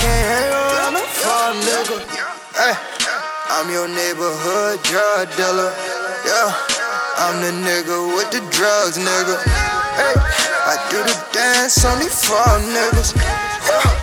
Can't hang around no fuck niggas. Hey, I'm your neighborhood drug dealer. Yeah, I'm the nigga with the drugs, nigga. Hey, I do the dance on these fuck niggas. Yeah.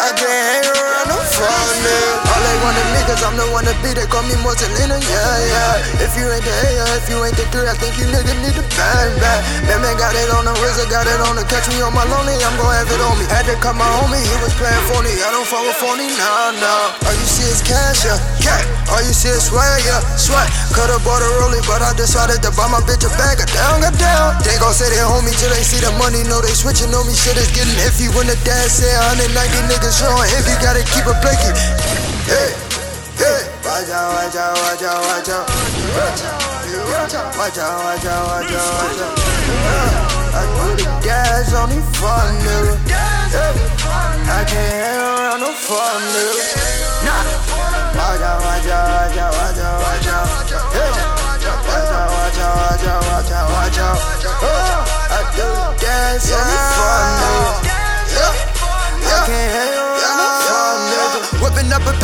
I can't hang around no fuck niggas. They want the niggas, I'm the one to be. They call me Morselina, yeah, yeah. If you ain't the A, if you ain't the three, I think you niggas need to bang, bang. Man, man got it on the wrist, I got it on the catch me on my lonely, I'm gon' have it on me. Had to cut my homie, he was playing phony. I don't fuck with phony, nah, nah. All you see is cash, yeah, cat. All you see is swag, yeah, swag. Coulda bought a rollie, but I decided to buy my bitch a bag of down, got down. They gon' say they hold me till they see the money, know they switching on me. Shit is getting iffy when the dad say 190 niggas showing envy, gotta keep it blinky. Hey, hey. Watch out, watch out, watch out, watch out. Watch out, watch out, watch out, watch out, watch out. Yeah, I do the gas on fuck niggas. Yeah, I can't hang around no fuck niggas.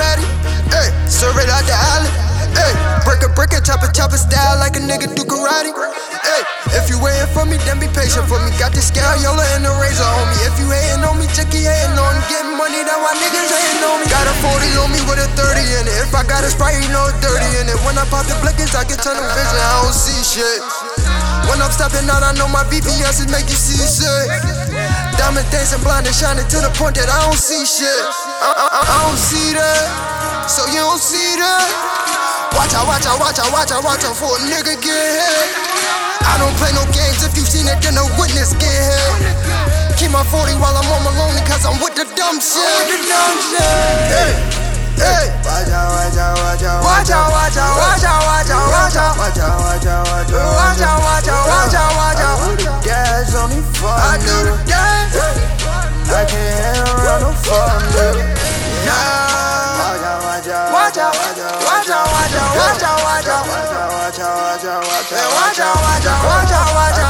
A patty, hey, serve it out the alley. Hey, break a brick and chop a chopper style like a nigga do karate. Hey, if you waiting for me, then be patient for me. Got the scaliola and the razor on me. If you hating on me, check your hating on. Getting money, that why niggas hating on me. Got a 40 on me with a 30 in it. If I got a sprite, you know it's dirty in it. When I pop the blickers, I get tunnel vision. I don't see shit. When I'm stepping out, I know my VVS is make you see shit. Diamond dancing blind and shining to the point that I don't see shit. I, I, I, don't see that. So you don't see that. Watch out, watch out, watch out, watch out, watch out for a nigga get hit. I don't play no games. If you seen it, then a witness get hit. Keep my 40 while I'm on my lonely, cause I'm with the dumb shit. With the dumb shit. Hey, hey. Watch out, watch out, watch out, Watch out, watch fuck I do the dance. I can't hang around no fuck niggas. Nah. Watch out, watch out, Watch out, watch out, watch out, watch out, watch out. watch out, watch out, watch out, watch out, Watch out.